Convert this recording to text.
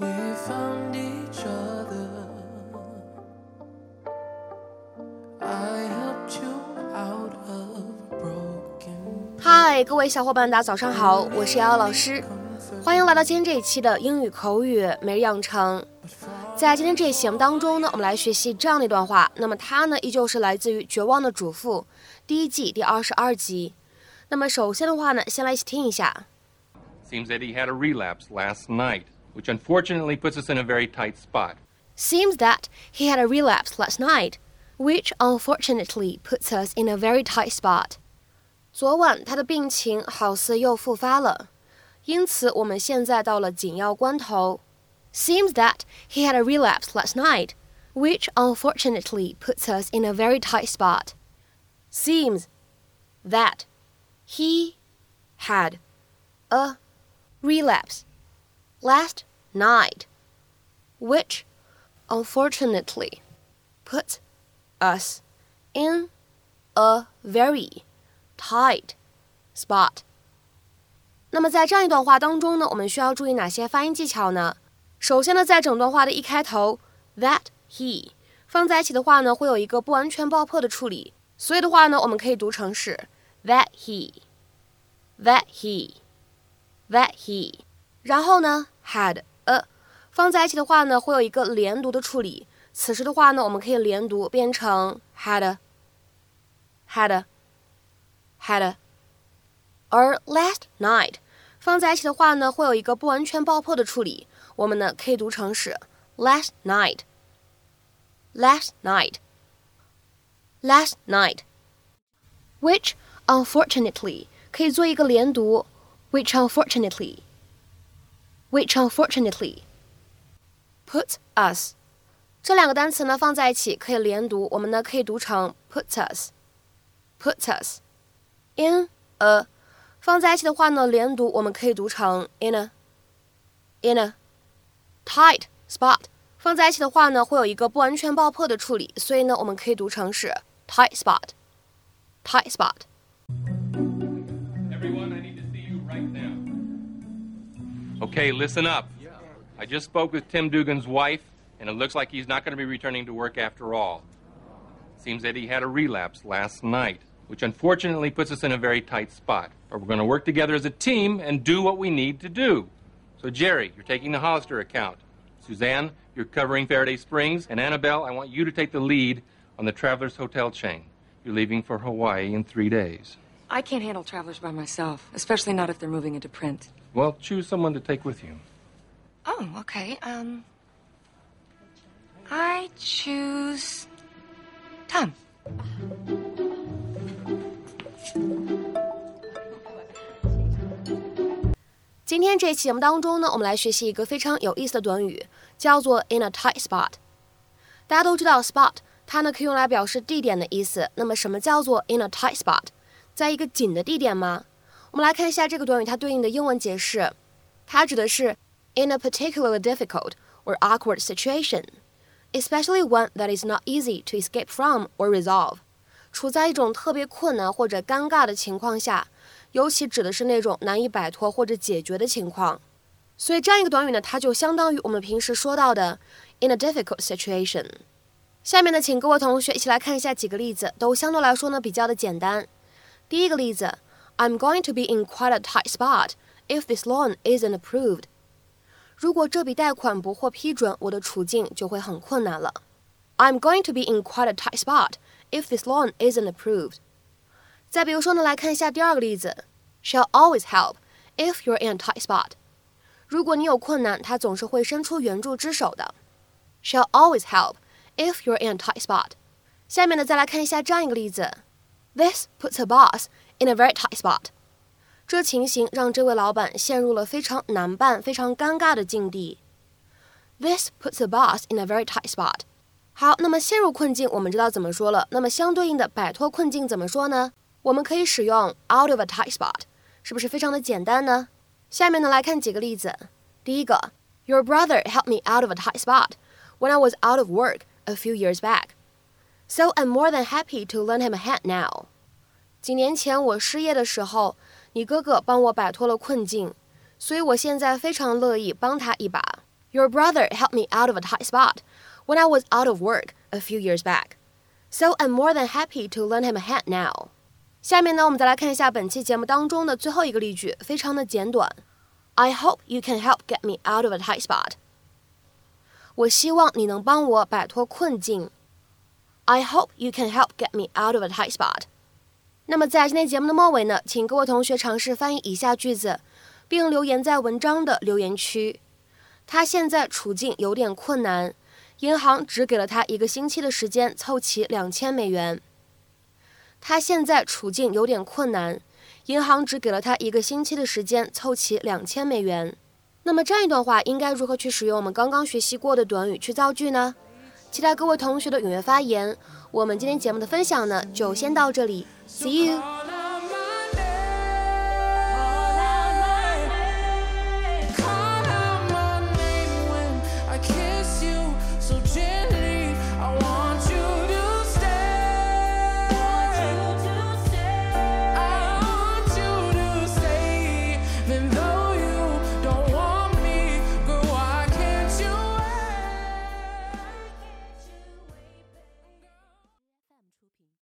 We found each other. I helped you out of broken 嗨，各位小伙伴，大家早上好，我是瑶瑶老师，欢迎来到今天这一期的英语口语每日养成。在今天这一期节目当中呢，我们来学习这样的一段话。那么它呢，依旧是来自于《绝望的主妇》第一季第二十二集。那么首先的话呢，先来一起听一下。Seems that he had a relapse last night, which unfortunately puts us in a very tight spot. Seems that he had a relapse last night, which unfortunately puts us in a very tight spot. 昨晚他的病情好似又复发了，因此我们现在到了紧要关头。Seems that he had a relapse last night, which unfortunately puts us in a very tight spot. Seems that he had a relapse last night, which unfortunately puts us in a very tight spot. 那么在这样一段话当中呢，我们需要注意哪些发音技巧呢？首先呢，在整段话的一开头，that he 放在一起的话呢，会有一个不完全爆破的处理，所以的话呢，我们可以读成是 that he，that he，that he。 然后呢，had a 放在一起的话呢，会有一个连读的处理。此时的话呢，我们可以连读变成 had a, had a, had a。而 last night 放在一起的话呢，会有一个不完全爆破的处理。我们呢可以读成是 last night, last night, last night。which unfortunately 可以做一个连读，which unfortunately, which unfortunately put us 这两个单词呢放在一起可以连读，我们呢可以读成 put us, put us in a 放在一起的话呢连读，我们可以读成 in a, in a tight spot 放在一起的话呢会有一个不完全爆破的处理，所以呢我们可以读成是 tight spot, tight spot。 Okay, listen up. I just spoke with Tim Dugan's wife, and it looks like he's not going to be returning to work after all. Seems that he had a relapse last night, which unfortunately puts us in a very tight spot. But we're going to work together as a team and do what we need to do. So, Jerry, you're taking the Hollister account. Suzanne, you're covering Faraday Springs. And Annabelle, I want you to take the lead on the Travelers Hotel chain. You're leaving for Hawaii in three days. I can't handle travelers by myself, especially not if they're moving into print. Well, choose someone to take with you. Oh, okay. Um, I choose Tom. 今天这期节目当中呢，我们来学习一个非常有意思的短语，叫做 in a tight spot。大家都知道 spot 它呢可以用来表示地点的意思。那么什么叫做 in a tight spot？在一个紧的地点吗？我们来看一下这个短语它对应的英文解释，它指的是 in a particularly difficult or awkward situation, especially one that is not easy to escape from or resolve。处在一种特别困难或者尴尬的情况下，尤其指的是那种难以摆脱或者解决的情况。所以这样一个短语呢，它就相当于我们平时说到的 in a difficult situation。下面呢，请各位同学一起来看一下几个例子，都相对来说呢比较的简单。第一个例子，I'm going to be in quite a tight spot if this loan isn't approved。如果这笔贷款不获批准，我的处境就会很困难了。I'm going to be in quite a tight spot if this loan isn't approved。再比如说呢，来看一下第二个例子，She'll always help if you're in a tight spot。如果你有困难，她总是会伸出援助之手的。She'll always help if you're in a tight spot。下面呢，再来看一下这样一个例子 ，This puts her boss in a very tight spot。这情形让这位老板陷入了非常难办、非常尴尬的境地。This puts the boss in a very tight spot。好，那么陷入困境，我们知道怎么说了。那么相对应的摆脱困境怎么说呢？我们可以使用 out of a tight spot，是不是非常的简单呢？下面呢来看几个例子。第一个，Your brother helped me out of a tight spot when I was out of work a few years back, so I'm more than happy to lend him a hand now. 几年前我失业的时候，你哥哥帮我摆脱了困境，所以我现在非常乐意帮他一把。 Your brother helped me out of a tight spot when I was out of work a few years back, so I'm more than happy to lend him a hand now. 下面呢，我们再来看一下本期节目当中的最后一个例句，非常的简短。I hope you can help get me out of a tight spot. 我希望你能帮我摆脱困境。 I hope you can help get me out of a tight spot. 那么在今天节目的末尾呢，请各位同学尝试翻译以下句子，并留言在文章的留言区。他现在处境有点困难，银行只给了他一个星期的时间凑齐两千美元。他现在处境有点困难，银行只给了他一个星期的时间凑齐两千美元。那么这样一段话应该如何去使用我们刚刚学习过的短语去造句呢？期待各位同学的踊跃发言。我们今天节目的分享呢，就先到这里，See you。